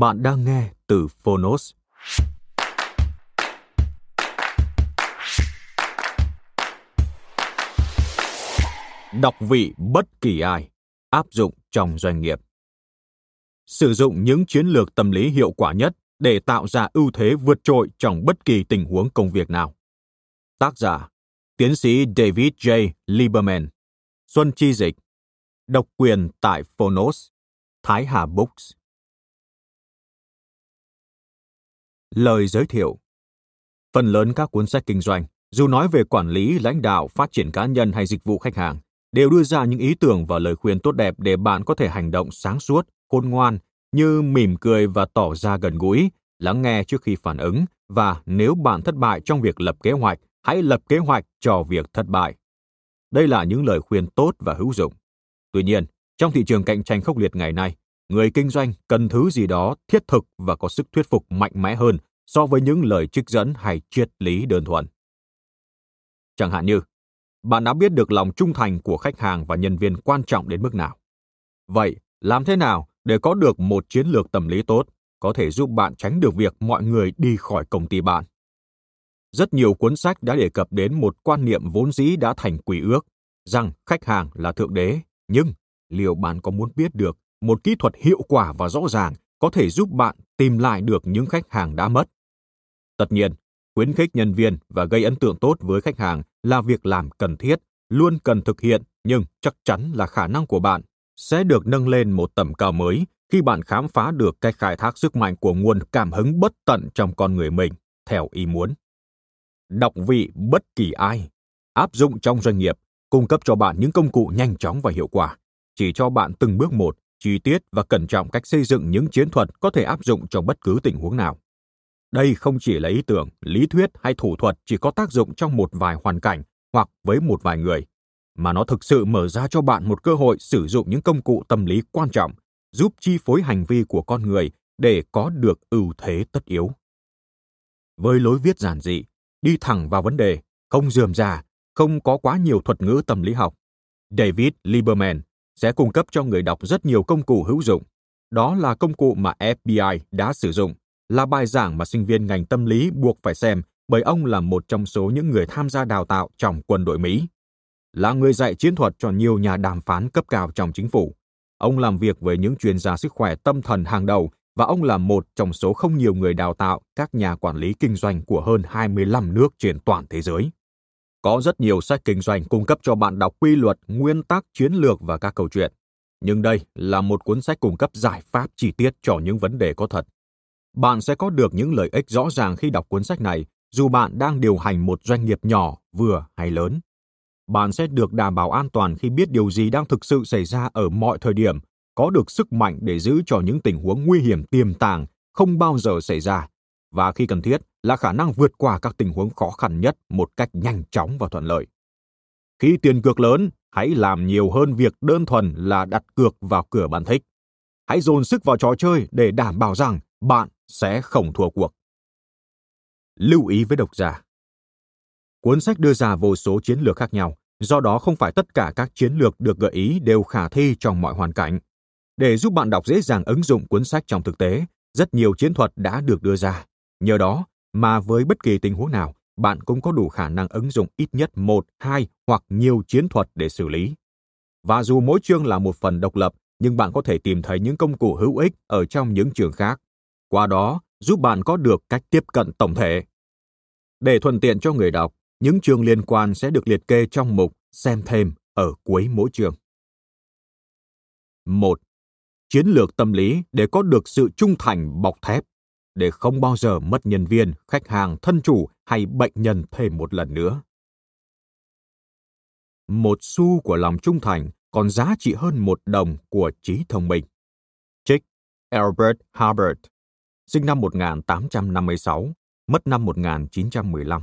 Bạn đang nghe từ Phonos. Đọc vị bất kỳ ai, áp dụng trong doanh nghiệp. Sử dụng những chiến lược tâm lý hiệu quả nhất để tạo ra ưu thế vượt trội trong bất kỳ tình huống công việc nào. Tác giả: Tiến sĩ David J. Lieberman, Xuân Chi Dịch, độc quyền tại Phonos, Thái Hà Books. Lời giới thiệu Phần lớn các cuốn sách kinh doanh, dù nói về quản lý, lãnh đạo, phát triển cá nhân hay dịch vụ khách hàng, đều đưa ra những ý tưởng và lời khuyên tốt đẹp để bạn có thể hành động sáng suốt, khôn ngoan, như mỉm cười và tỏ ra gần gũi, lắng nghe trước khi phản ứng, và nếu bạn thất bại trong việc lập kế hoạch, hãy lập kế hoạch cho việc thất bại. Đây là những lời khuyên tốt và hữu dụng. Tuy nhiên, trong thị trường cạnh tranh khốc liệt ngày nay, người kinh doanh cần thứ gì đó thiết thực và có sức thuyết phục mạnh mẽ hơn so với những lời trích dẫn hay triết lý đơn thuần. Chẳng hạn như, bạn đã biết được lòng trung thành của khách hàng và nhân viên quan trọng đến mức nào. Vậy, làm thế nào để có được một chiến lược tâm lý tốt có thể giúp bạn tránh được việc mọi người đi khỏi công ty bạn? Rất nhiều cuốn sách đã đề cập đến một quan niệm vốn dĩ đã thành quỷ ước, rằng khách hàng là thượng đế, nhưng liệu bạn có muốn biết được một kỹ thuật hiệu quả và rõ ràng có thể giúp bạn tìm lại được những khách hàng đã mất? Tất nhiên, khuyến khích nhân viên và gây ấn tượng tốt với khách hàng là việc làm cần thiết, luôn cần thực hiện nhưng chắc chắn là khả năng của bạn sẽ được nâng lên một tầm cao mới khi bạn khám phá được cách khai thác sức mạnh của nguồn cảm hứng bất tận trong con người mình theo ý muốn. Đọc vị bất kỳ ai, áp dụng trong doanh nghiệp, cung cấp cho bạn những công cụ nhanh chóng và hiệu quả, chỉ cho bạn từng bước một, chi tiết và cẩn trọng cách xây dựng những chiến thuật có thể áp dụng trong bất cứ tình huống nào. Đây không chỉ là ý tưởng, lý thuyết hay thủ thuật chỉ có tác dụng trong một vài hoàn cảnh hoặc với một vài người, mà nó thực sự mở ra cho bạn một cơ hội sử dụng những công cụ tâm lý quan trọng, giúp chi phối hành vi của con người để có được ưu thế tất yếu. Với lối viết giản dị, đi thẳng vào vấn đề, không dườm già, không có quá nhiều thuật ngữ tâm lý học, David Lieberman sẽ cung cấp cho người đọc rất nhiều công cụ hữu dụng. Đó là công cụ mà FBI đã sử dụng, là bài giảng mà sinh viên ngành tâm lý buộc phải xem bởi ông là một trong số những người tham gia đào tạo trong quân đội Mỹ. Là người dạy chiến thuật cho nhiều nhà đàm phán cấp cao trong chính phủ. Ông làm việc với những chuyên gia sức khỏe tâm thần hàng đầu và ông là một trong số không nhiều người đào tạo các nhà quản lý kinh doanh của hơn 25 nước trên toàn thế giới. Có rất nhiều sách kinh doanh cung cấp cho bạn đọc quy luật, nguyên tắc, chiến lược và các câu chuyện. Nhưng đây là một cuốn sách cung cấp giải pháp chi tiết cho những vấn đề có thật bạn sẽ có được những lợi ích rõ ràng khi đọc cuốn sách này, dù bạn đang điều hành một doanh nghiệp nhỏ, vừa hay lớn. Bạn sẽ được đảm bảo an toàn khi biết điều gì đang thực sự xảy ra ở mọi thời điểm, có được sức mạnh để giữ cho những tình huống nguy hiểm tiềm tàng không bao giờ xảy ra, và khi cần thiết là khả năng vượt qua các tình huống khó khăn nhất một cách nhanh chóng và thuận lợi. Khi tiền cược lớn, hãy làm nhiều hơn việc đơn thuần là đặt cược vào cửa bạn thích. Hãy dồn sức vào trò chơi để đảm bảo rằng bạn sẽ không thua cuộc. Lưu ý với độc giả Cuốn sách đưa ra vô số chiến lược khác nhau, do đó không phải tất cả các chiến lược được gợi ý đều khả thi trong mọi hoàn cảnh. Để giúp bạn đọc dễ dàng ứng dụng cuốn sách trong thực tế, rất nhiều chiến thuật đã được đưa ra. Nhờ đó mà với bất kỳ tình huống nào, bạn cũng có đủ khả năng ứng dụng ít nhất một, hai hoặc nhiều chiến thuật để xử lý. Và dù mỗi chương là một phần độc lập, nhưng bạn có thể tìm thấy những công cụ hữu ích ở trong những chương khác. Qua đó, giúp bạn có được cách tiếp cận tổng thể. Để thuận tiện cho người đọc, những chương liên quan sẽ được liệt kê trong mục xem thêm ở cuối mỗi chương. 1. Chiến lược tâm lý để có được sự trung thành bọc thép, để không bao giờ mất nhân viên, khách hàng, thân chủ hay bệnh nhân thêm một lần nữa. Một xu của lòng trung thành còn giá trị hơn một đồng của trí thông minh. Trích Albert Hubbard, sinh năm 1856, mất năm 1915.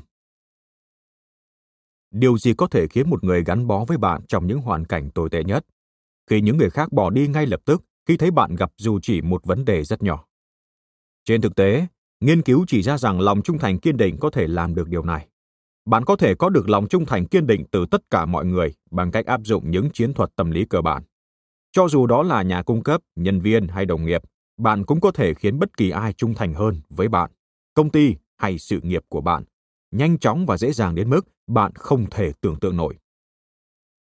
Điều gì có thể khiến một người gắn bó với bạn trong những hoàn cảnh tồi tệ nhất? Khi những người khác bỏ đi ngay lập tức khi thấy bạn gặp dù chỉ một vấn đề rất nhỏ. Trên thực tế, nghiên cứu chỉ ra rằng lòng trung thành kiên định có thể làm được điều này. Bạn có thể có được lòng trung thành kiên định từ tất cả mọi người bằng cách áp dụng những chiến thuật tâm lý cơ bản. Cho dù đó là nhà cung cấp, nhân viên hay đồng nghiệp, bạn cũng có thể khiến bất kỳ ai trung thành hơn với bạn, công ty hay sự nghiệp của bạn, nhanh chóng và dễ dàng đến mức bạn không thể tưởng tượng nổi.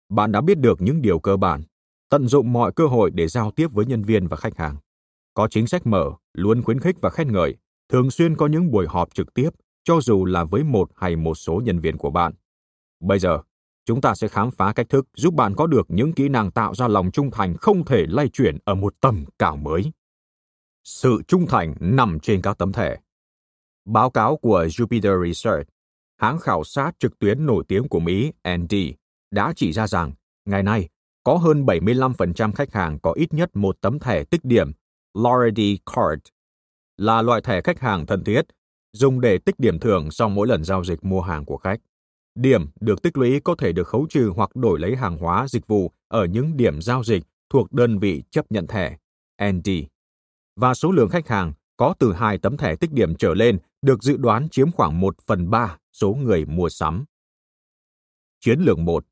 Bạn đã biết được những điều cơ bản, tận dụng mọi cơ hội để giao tiếp với nhân viên và khách hàng. Có chính sách mở, luôn khuyến khích và khen ngợi, thường xuyên có những buổi họp trực tiếp, cho dù là với một hay một số nhân viên của bạn. Bây giờ, chúng ta sẽ khám phá cách thức giúp bạn có được những kỹ năng tạo ra lòng trung thành không thể lay chuyển ở một tầm cao mới. Sự trung thành nằm trên các tấm thẻ. Báo cáo của Jupiter Research, hãng khảo sát trực tuyến nổi tiếng của Mỹ ND, đã chỉ ra rằng ngày nay có hơn 75% khách hàng có ít nhất một tấm thẻ tích điểm Loyalty Card là loại thẻ khách hàng thân thiết, dùng để tích điểm thưởng sau mỗi lần giao dịch mua hàng của khách. Điểm được tích lũy có thể được khấu trừ hoặc đổi lấy hàng hóa dịch vụ ở những điểm giao dịch thuộc đơn vị chấp nhận thẻ ND. Và số lượng khách hàng có từ hai tấm thẻ tích điểm trở lên được dự đoán chiếm khoảng 1 phần 3 số người mua sắm. Chiến lược 1.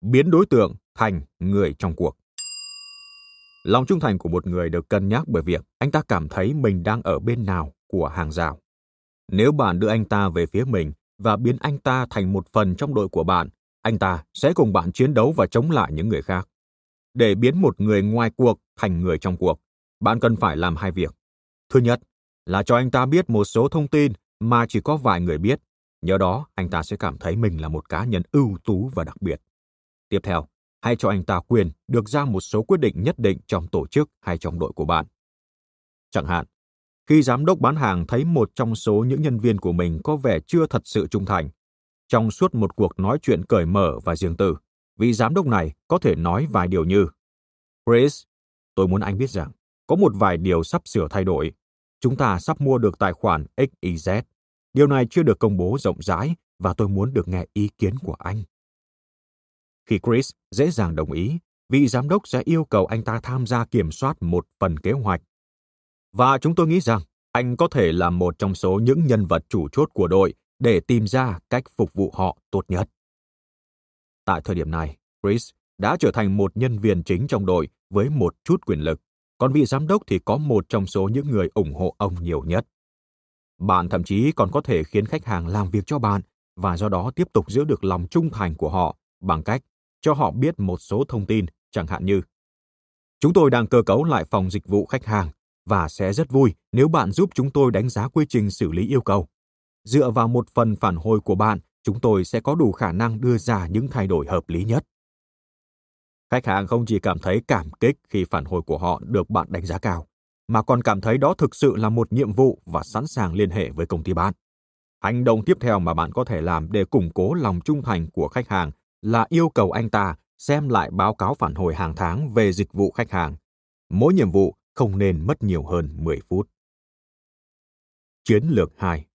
Biến đối tượng thành người trong cuộc. Lòng trung thành của một người được cân nhắc bởi việc anh ta cảm thấy mình đang ở bên nào của hàng rào. Nếu bạn đưa anh ta về phía mình và biến anh ta thành một phần trong đội của bạn, anh ta sẽ cùng bạn chiến đấu và chống lại những người khác. Để biến một người ngoài cuộc thành người trong cuộc, bạn cần phải làm hai việc. Thứ nhất là cho anh ta biết một số thông tin mà chỉ có vài người biết. Nhờ đó, anh ta sẽ cảm thấy mình là một cá nhân ưu tú và đặc biệt. Tiếp theo, hay cho anh ta quyền được ra một số quyết định nhất định trong tổ chức hay trong đội của bạn. Chẳng hạn, khi giám đốc bán hàng thấy một trong số những nhân viên của mình có vẻ chưa thật sự trung thành, trong suốt một cuộc nói chuyện cởi mở và riêng tư, vị giám đốc này có thể nói vài điều như Chris, tôi muốn anh biết rằng có một vài điều sắp sửa thay đổi. Chúng ta sắp mua được tài khoản XYZ. Điều này chưa được công bố rộng rãi và tôi muốn được nghe ý kiến của anh. Khi Chris dễ dàng đồng ý, vị giám đốc sẽ yêu cầu anh ta tham gia kiểm soát một phần kế hoạch. Và chúng tôi nghĩ rằng anh có thể là một trong số những nhân vật chủ chốt của đội để tìm ra cách phục vụ họ tốt nhất. Tại thời điểm này, Chris đã trở thành một nhân viên chính trong đội với một chút quyền lực, còn vị giám đốc thì có một trong số những người ủng hộ ông nhiều nhất. Bạn thậm chí còn có thể khiến khách hàng làm việc cho bạn và do đó tiếp tục giữ được lòng trung thành của họ bằng cách cho họ biết một số thông tin, chẳng hạn như Chúng tôi đang cơ cấu lại phòng dịch vụ khách hàng và sẽ rất vui nếu bạn giúp chúng tôi đánh giá quy trình xử lý yêu cầu. Dựa vào một phần phản hồi của bạn, chúng tôi sẽ có đủ khả năng đưa ra những thay đổi hợp lý nhất. Khách hàng không chỉ cảm thấy cảm kích khi phản hồi của họ được bạn đánh giá cao, mà còn cảm thấy đó thực sự là một nhiệm vụ và sẵn sàng liên hệ với công ty bạn. Hành động tiếp theo mà bạn có thể làm để củng cố lòng trung thành của khách hàng là yêu cầu anh ta xem lại báo cáo phản hồi hàng tháng về dịch vụ khách hàng. Mỗi nhiệm vụ không nên mất nhiều hơn 10 phút. Chiến lược 2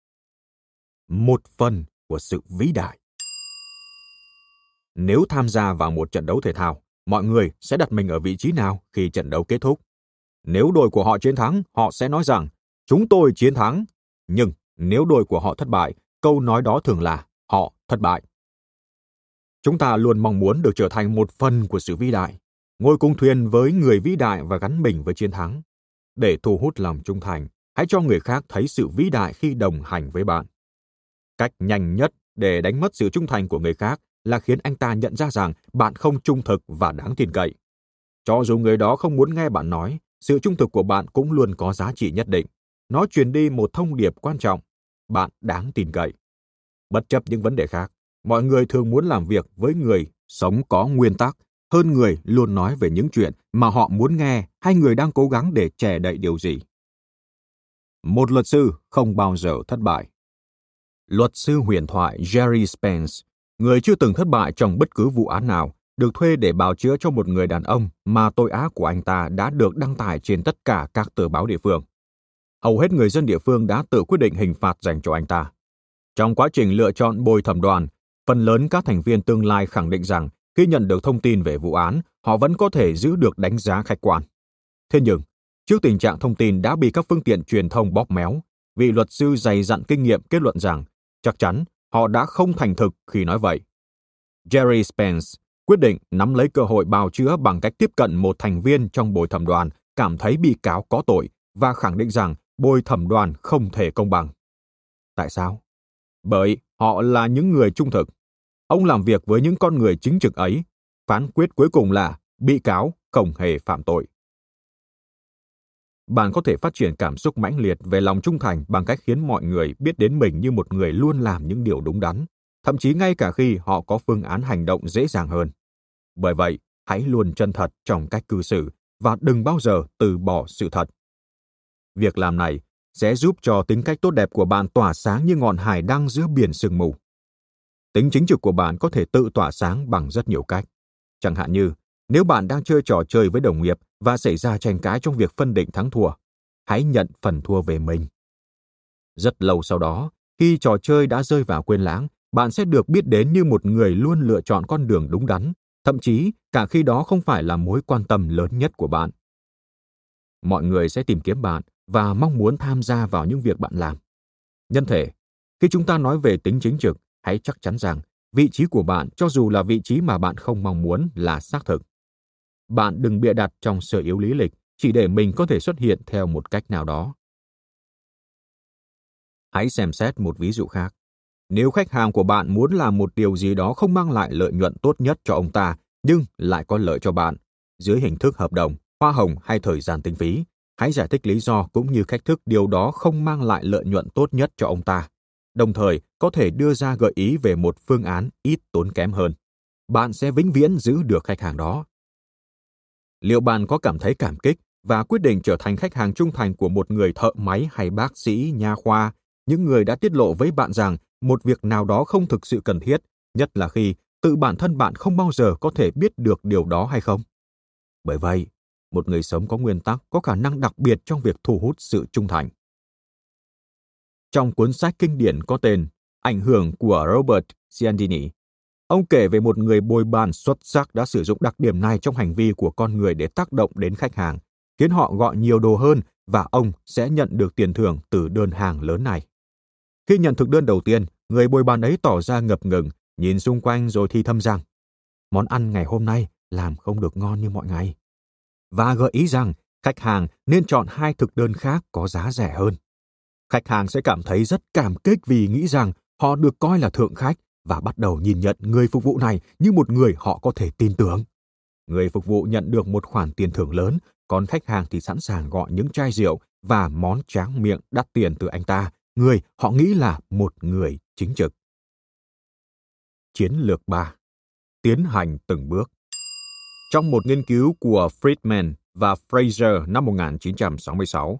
Một phần của sự vĩ đại Nếu tham gia vào một trận đấu thể thao, mọi người sẽ đặt mình ở vị trí nào khi trận đấu kết thúc? Nếu đội của họ chiến thắng, họ sẽ nói rằng chúng tôi chiến thắng. Nhưng nếu đội của họ thất bại, câu nói đó thường là họ thất bại. Chúng ta luôn mong muốn được trở thành một phần của sự vĩ đại, ngồi cùng thuyền với người vĩ đại và gắn mình với chiến thắng. Để thu hút lòng trung thành, hãy cho người khác thấy sự vĩ đại khi đồng hành với bạn. Cách nhanh nhất để đánh mất sự trung thành của người khác là khiến anh ta nhận ra rằng bạn không trung thực và đáng tin cậy. Cho dù người đó không muốn nghe bạn nói, sự trung thực của bạn cũng luôn có giá trị nhất định. Nó truyền đi một thông điệp quan trọng. Bạn đáng tin cậy. Bất chấp những vấn đề khác, mọi người thường muốn làm việc với người sống có nguyên tắc hơn người luôn nói về những chuyện mà họ muốn nghe hay người đang cố gắng để che đậy điều gì. Một luật sư không bao giờ thất bại. Luật sư huyền thoại Jerry Spence, người chưa từng thất bại trong bất cứ vụ án nào, được thuê để bào chữa cho một người đàn ông mà tội ác của anh ta đã được đăng tải trên tất cả các tờ báo địa phương. Hầu hết người dân địa phương đã tự quyết định hình phạt dành cho anh ta. Trong quá trình lựa chọn bồi thẩm đoàn, phần lớn các thành viên tương lai khẳng định rằng khi nhận được thông tin về vụ án, họ vẫn có thể giữ được đánh giá khách quan. Thế nhưng, trước tình trạng thông tin đã bị các phương tiện truyền thông bóp méo, vị luật sư dày dặn kinh nghiệm kết luận rằng chắc chắn họ đã không thành thực khi nói vậy. Jerry Spence quyết định nắm lấy cơ hội bào chữa bằng cách tiếp cận một thành viên trong bồi thẩm đoàn cảm thấy bị cáo có tội và khẳng định rằng bồi thẩm đoàn không thể công bằng. Tại sao? Bởi họ là những người trung thực. Ông làm việc với những con người chính trực ấy. Phán quyết cuối cùng là bị cáo không hề phạm tội. Bạn có thể phát triển cảm xúc mãnh liệt về lòng trung thành bằng cách khiến mọi người biết đến mình như một người luôn làm những điều đúng đắn, thậm chí ngay cả khi họ có phương án hành động dễ dàng hơn. Bởi vậy, hãy luôn chân thật trong cách cư xử và đừng bao giờ từ bỏ sự thật. Việc làm này sẽ giúp cho tính cách tốt đẹp của bạn tỏa sáng như ngọn hải đăng giữa biển sương mù. Tính chính trực của bạn có thể tự tỏa sáng bằng rất nhiều cách. Chẳng hạn như, nếu bạn đang chơi trò chơi với đồng nghiệp và xảy ra tranh cãi trong việc phân định thắng thua, hãy nhận phần thua về mình. Rất lâu sau đó, khi trò chơi đã rơi vào quên lãng, bạn sẽ được biết đến như một người luôn lựa chọn con đường đúng đắn, thậm chí cả khi đó không phải là mối quan tâm lớn nhất của bạn. Mọi người sẽ tìm kiếm bạn và mong muốn tham gia vào những việc bạn làm. Nhân thể, khi chúng ta nói về tính chính trực, hãy chắc chắn rằng vị trí của bạn cho dù là vị trí mà bạn không mong muốn là xác thực. Bạn đừng bịa đặt trong sở yếu lý lịch chỉ để mình có thể xuất hiện theo một cách nào đó. Hãy xem xét một ví dụ khác. Nếu khách hàng của bạn muốn làm một điều gì đó không mang lại lợi nhuận tốt nhất cho ông ta, nhưng lại có lợi cho bạn, dưới hình thức hợp đồng, hoa hồng hay thời gian tính phí, hãy giải thích lý do cũng như cách thức điều đó không mang lại lợi nhuận tốt nhất cho ông ta. Đồng thời, có thể đưa ra gợi ý về một phương án ít tốn kém hơn. Bạn sẽ vĩnh viễn giữ được khách hàng đó. Liệu bạn có cảm thấy cảm kích và quyết định trở thành khách hàng trung thành của một người thợ máy hay bác sĩ, nha khoa, những người đã tiết lộ với bạn rằng một việc nào đó không thực sự cần thiết, nhất là khi tự bản thân bạn không bao giờ có thể biết được điều đó hay không? Bởi vậy, một người sống có nguyên tắc có khả năng đặc biệt trong việc thu hút sự trung thành. Trong cuốn sách kinh điển có tên Ảnh hưởng của Robert Cialdini, ông kể về một người bồi bàn xuất sắc đã sử dụng đặc điểm này trong hành vi của con người để tác động đến khách hàng, khiến họ gọi nhiều đồ hơn và ông sẽ nhận được tiền thưởng từ đơn hàng lớn này. Khi nhận thực đơn đầu tiên, người bồi bàn ấy tỏ ra ngập ngừng, nhìn xung quanh rồi thì thầm rằng, món ăn ngày hôm nay làm không được ngon như mọi ngày. Và gợi ý rằng khách hàng nên chọn hai thực đơn khác có giá rẻ hơn. Khách hàng sẽ cảm thấy rất cảm kích vì nghĩ rằng họ được coi là thượng khách và bắt đầu nhìn nhận người phục vụ này như một người họ có thể tin tưởng. Người phục vụ nhận được một khoản tiền thưởng lớn, còn khách hàng thì sẵn sàng gọi những chai rượu và món tráng miệng đắt tiền từ anh ta người họ nghĩ là một người chính trực. Chiến lược 3. Tiến hành từng bước. Trong một nghiên cứu của Friedman và Fraser năm 1966,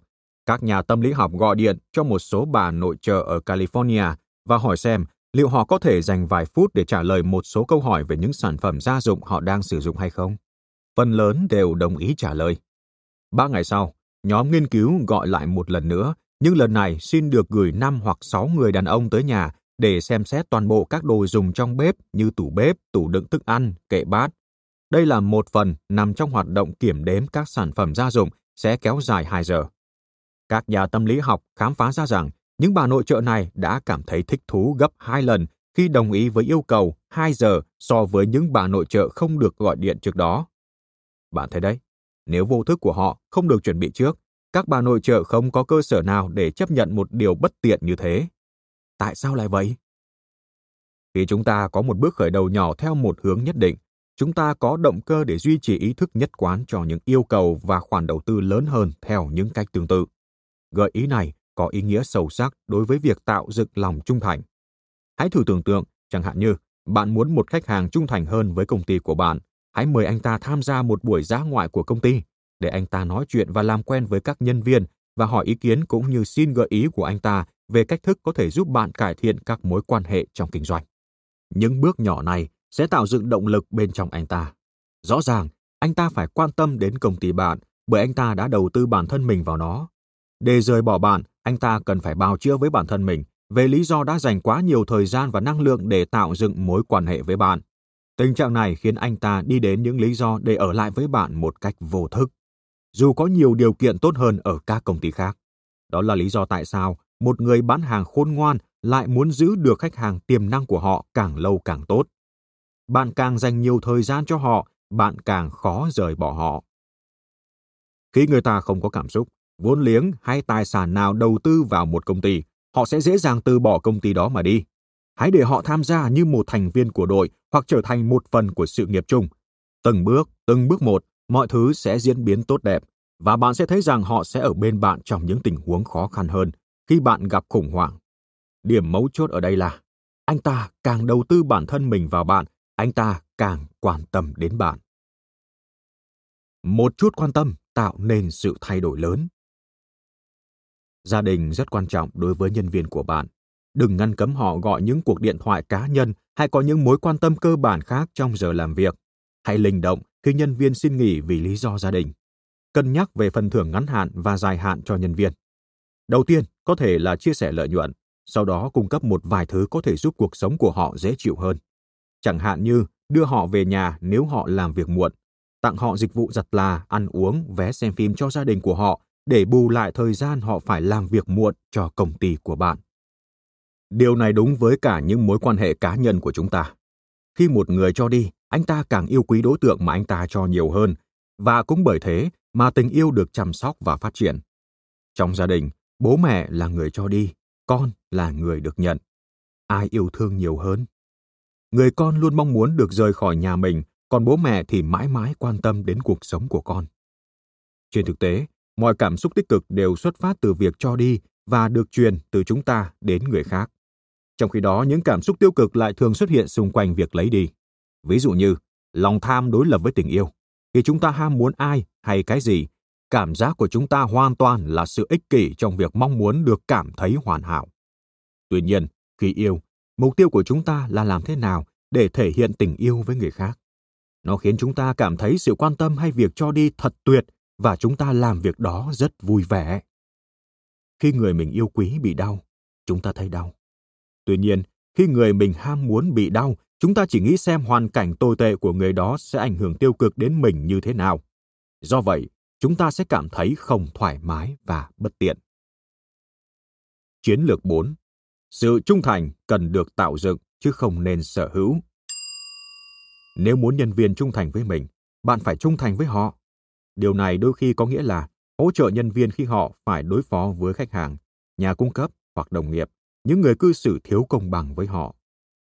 các nhà tâm lý học gọi điện cho một số bà nội trợ ở California và hỏi xem liệu họ có thể dành vài phút để trả lời một số câu hỏi về những sản phẩm gia dụng họ đang sử dụng hay không. Phần lớn đều đồng ý trả lời. Ba ngày sau, nhóm nghiên cứu gọi lại một lần nữa nhưng lần này xin được gửi 5 hoặc 6 người đàn ông tới nhà để xem xét toàn bộ các đồ dùng trong bếp như tủ bếp, tủ đựng thức ăn, kệ bát. Đây là một phần nằm trong hoạt động kiểm đếm các sản phẩm gia dụng sẽ kéo dài 2 giờ. Các nhà tâm lý học khám phá ra rằng những bà nội trợ này đã cảm thấy thích thú gấp 2 lần khi đồng ý với yêu cầu 2 giờ so với những bà nội trợ không được gọi điện trước đó. Bạn thấy đấy, nếu vô thức của họ không được chuẩn bị trước, các bà nội trợ không có cơ sở nào để chấp nhận một điều bất tiện như thế. Tại sao lại vậy? Khi chúng ta có một bước khởi đầu nhỏ theo một hướng nhất định, chúng ta có động cơ để duy trì ý thức nhất quán cho những yêu cầu và khoản đầu tư lớn hơn theo những cách tương tự. Gợi ý này có ý nghĩa sâu sắc đối với việc tạo dựng lòng trung thành. Hãy thử tưởng tượng, chẳng hạn như bạn muốn một khách hàng trung thành hơn với công ty của bạn, hãy mời anh ta tham gia một buổi dã ngoại của công ty để anh ta nói chuyện và làm quen với các nhân viên và hỏi ý kiến cũng như xin gợi ý của anh ta về cách thức có thể giúp bạn cải thiện các mối quan hệ trong kinh doanh. Những bước nhỏ này sẽ tạo dựng động lực bên trong anh ta. Rõ ràng, anh ta phải quan tâm đến công ty bạn bởi anh ta đã đầu tư bản thân mình vào nó. Để rời bỏ bạn, anh ta cần phải bào chữa với bản thân mình về lý do đã dành quá nhiều thời gian và năng lượng để tạo dựng mối quan hệ với bạn. Tình trạng này khiến anh ta đi đến những lý do để ở lại với bạn một cách vô thức, dù có nhiều điều kiện tốt hơn ở các công ty khác. Đó là lý do tại sao một người bán hàng khôn ngoan lại muốn giữ được khách hàng tiềm năng của họ càng lâu càng tốt. Bạn càng dành nhiều thời gian cho họ, bạn càng khó rời bỏ họ. Khi người ta không có cảm xúc, vốn liếng hay tài sản nào đầu tư vào một công ty, họ sẽ dễ dàng từ bỏ công ty đó mà đi. Hãy để họ tham gia như một thành viên của đội hoặc trở thành một phần của sự nghiệp chung. Từng bước, từng bước một, mọi thứ sẽ diễn biến tốt đẹp và bạn sẽ thấy rằng họ sẽ ở bên bạn trong những tình huống khó khăn hơn khi bạn gặp khủng hoảng. Điểm mấu chốt ở đây là anh ta càng đầu tư bản thân mình vào bạn, anh ta càng quan tâm đến bạn. Một chút quan tâm tạo nên sự thay đổi lớn. Gia đình rất quan trọng đối với nhân viên của bạn. Đừng ngăn cấm họ gọi những cuộc điện thoại cá nhân hay có những mối quan tâm cơ bản khác trong giờ làm việc. Hãy linh động khi nhân viên xin nghỉ vì lý do gia đình. Cân nhắc về phần thưởng ngắn hạn và dài hạn cho nhân viên. Đầu tiên, có thể là chia sẻ lợi nhuận, sau đó cung cấp một vài thứ có thể giúp cuộc sống của họ dễ chịu hơn. Chẳng hạn như đưa họ về nhà nếu họ làm việc muộn, tặng họ dịch vụ giặt là, ăn uống, vé xem phim cho gia đình của họ để bù lại thời gian họ phải làm việc muộn cho công ty của bạn. Điều này đúng với cả những mối quan hệ cá nhân của chúng ta. Khi một người cho đi, anh ta càng yêu quý đối tượng mà anh ta cho nhiều hơn, và cũng bởi thế mà tình yêu được chăm sóc và phát triển. Trong gia đình, bố mẹ là người cho đi, con là người được nhận. Ai yêu thương nhiều hơn? Người con luôn mong muốn được rời khỏi nhà mình, còn bố mẹ thì mãi mãi quan tâm đến cuộc sống của con. Trên thực tế, mọi cảm xúc tích cực đều xuất phát từ việc cho đi và được truyền từ chúng ta đến người khác. Trong khi đó, những cảm xúc tiêu cực lại thường xuất hiện xung quanh việc lấy đi. Ví dụ như, lòng tham đối lập với tình yêu. Khi chúng ta ham muốn ai hay cái gì, cảm giác của chúng ta hoàn toàn là sự ích kỷ trong việc mong muốn được cảm thấy hoàn hảo. Tuy nhiên, khi yêu, mục tiêu của chúng ta là làm thế nào để thể hiện tình yêu với người khác. Nó khiến chúng ta cảm thấy sự quan tâm hay việc cho đi thật tuyệt và chúng ta làm việc đó rất vui vẻ. Khi người mình yêu quý bị đau, chúng ta thấy đau. Tuy nhiên, khi người mình ham muốn bị đau, chúng ta chỉ nghĩ xem hoàn cảnh tồi tệ của người đó sẽ ảnh hưởng tiêu cực đến mình như thế nào. Do vậy, chúng ta sẽ cảm thấy không thoải mái và bất tiện. Chiến lược 4. Sự trung thành cần được tạo dựng chứ không nên sở hữu. Nếu muốn nhân viên trung thành với mình, bạn phải trung thành với họ. Điều này đôi khi có nghĩa là hỗ trợ nhân viên khi họ phải đối phó với khách hàng, nhà cung cấp hoặc đồng nghiệp, những người cư xử thiếu công bằng với họ.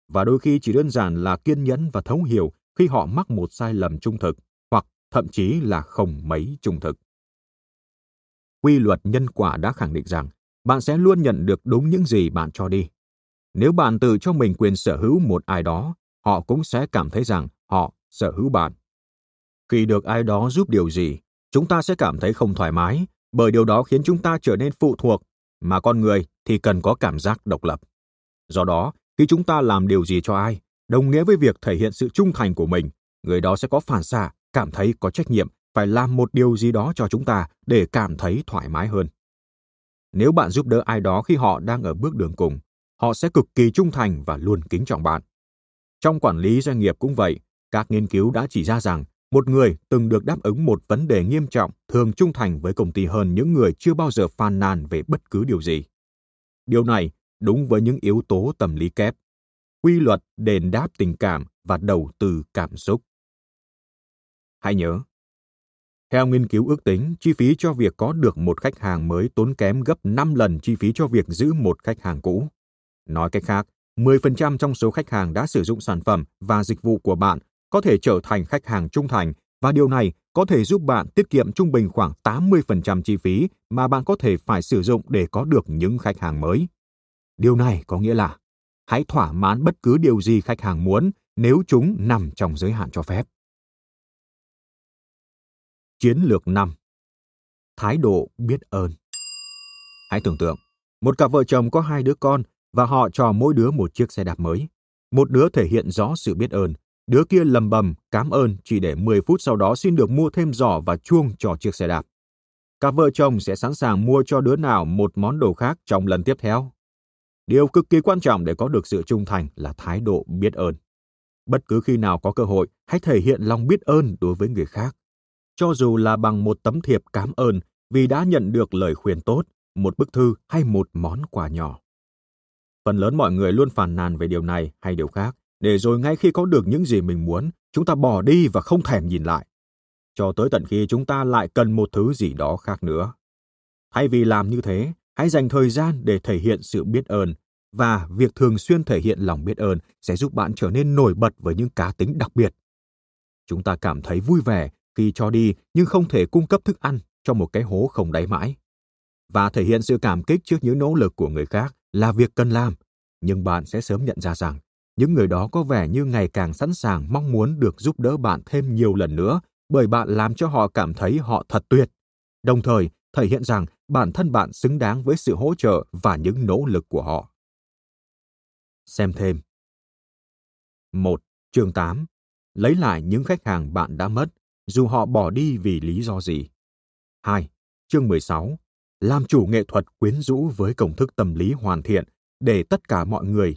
Và đôi khi chỉ đơn giản là kiên nhẫn và thấu hiểu khi họ mắc một sai lầm trung thực hoặc thậm chí là không mấy trung thực. Quy luật nhân quả đã khẳng định rằng bạn sẽ luôn nhận được đúng những gì bạn cho đi. Nếu bạn tự cho mình quyền sở hữu một ai đó, họ cũng sẽ cảm thấy rằng họ sở hữu bạn. Khi được ai đó giúp điều gì, chúng ta sẽ cảm thấy không thoải mái, bởi điều đó khiến chúng ta trở nên phụ thuộc, mà con người thì cần có cảm giác độc lập. Do đó, khi chúng ta làm điều gì cho ai, đồng nghĩa với việc thể hiện sự trung thành của mình, người đó sẽ có phản xạ, cảm thấy có trách nhiệm phải làm một điều gì đó cho chúng ta để cảm thấy thoải mái hơn. Nếu bạn giúp đỡ ai đó khi họ đang ở bước đường cùng, họ sẽ cực kỳ trung thành và luôn kính trọng bạn. Trong quản lý doanh nghiệp cũng vậy, các nghiên cứu đã chỉ ra rằng một người từng được đáp ứng một vấn đề nghiêm trọng thường trung thành với công ty hơn những người chưa bao giờ phàn nàn về bất cứ điều gì. Điều này đúng với những yếu tố tâm lý kép, quy luật đền đáp tình cảm và đầu tư cảm xúc. Hãy nhớ, theo nghiên cứu ước tính, chi phí cho việc có được một khách hàng mới tốn kém gấp 5 lần chi phí cho việc giữ một khách hàng cũ. Nói cách khác, 10% trong số khách hàng đã sử dụng sản phẩm và dịch vụ của bạn có thể trở thành khách hàng trung thành và điều này có thể giúp bạn tiết kiệm trung bình khoảng 80% chi phí mà bạn có thể phải sử dụng để có được những khách hàng mới. Điều này có nghĩa là hãy thỏa mãn bất cứ điều gì khách hàng muốn nếu chúng nằm trong giới hạn cho phép. Chiến lược 5. Thái độ biết ơn. Hãy tưởng tượng, một cặp vợ chồng có hai đứa con và họ cho mỗi đứa một chiếc xe đạp mới. Một đứa thể hiện rõ sự biết ơn, đứa kia lầm bầm cảm ơn chỉ để 10 phút sau đó xin được mua thêm giỏ và chuông cho chiếc xe đạp. Các vợ chồng sẽ sẵn sàng mua cho đứa nào một món đồ khác trong lần tiếp theo. Điều cực kỳ quan trọng để có được sự trung thành là thái độ biết ơn. Bất cứ khi nào có cơ hội, hãy thể hiện lòng biết ơn đối với người khác. Cho dù là bằng một tấm thiệp cảm ơn vì đã nhận được lời khuyên tốt, một bức thư hay một món quà nhỏ. Phần lớn mọi người luôn phàn nàn về điều này hay điều khác, để rồi ngay khi có được những gì mình muốn, chúng ta bỏ đi và không thèm nhìn lại. Cho tới tận khi chúng ta lại cần một thứ gì đó khác nữa. Thay vì làm như thế, hãy dành thời gian để thể hiện sự biết ơn và việc thường xuyên thể hiện lòng biết ơn sẽ giúp bạn trở nên nổi bật với những cá tính đặc biệt. Chúng ta cảm thấy vui vẻ khi cho đi nhưng không thể cung cấp thức ăn cho một cái hố không đáy mãi. Và thể hiện sự cảm kích trước những nỗ lực của người khác là việc cần làm, nhưng bạn sẽ sớm nhận ra rằng những người đó có vẻ như ngày càng sẵn sàng mong muốn được giúp đỡ bạn thêm nhiều lần nữa bởi bạn làm cho họ cảm thấy họ thật tuyệt. Đồng thời, thể hiện rằng bản thân bạn xứng đáng với sự hỗ trợ và những nỗ lực của họ. Xem thêm. 1. Chương 8. Lấy lại những khách hàng bạn đã mất, dù họ bỏ đi vì lý do gì. 2. Chương 16. Làm chủ nghệ thuật quyến rũ với công thức tâm lý hoàn thiện để tất cả mọi người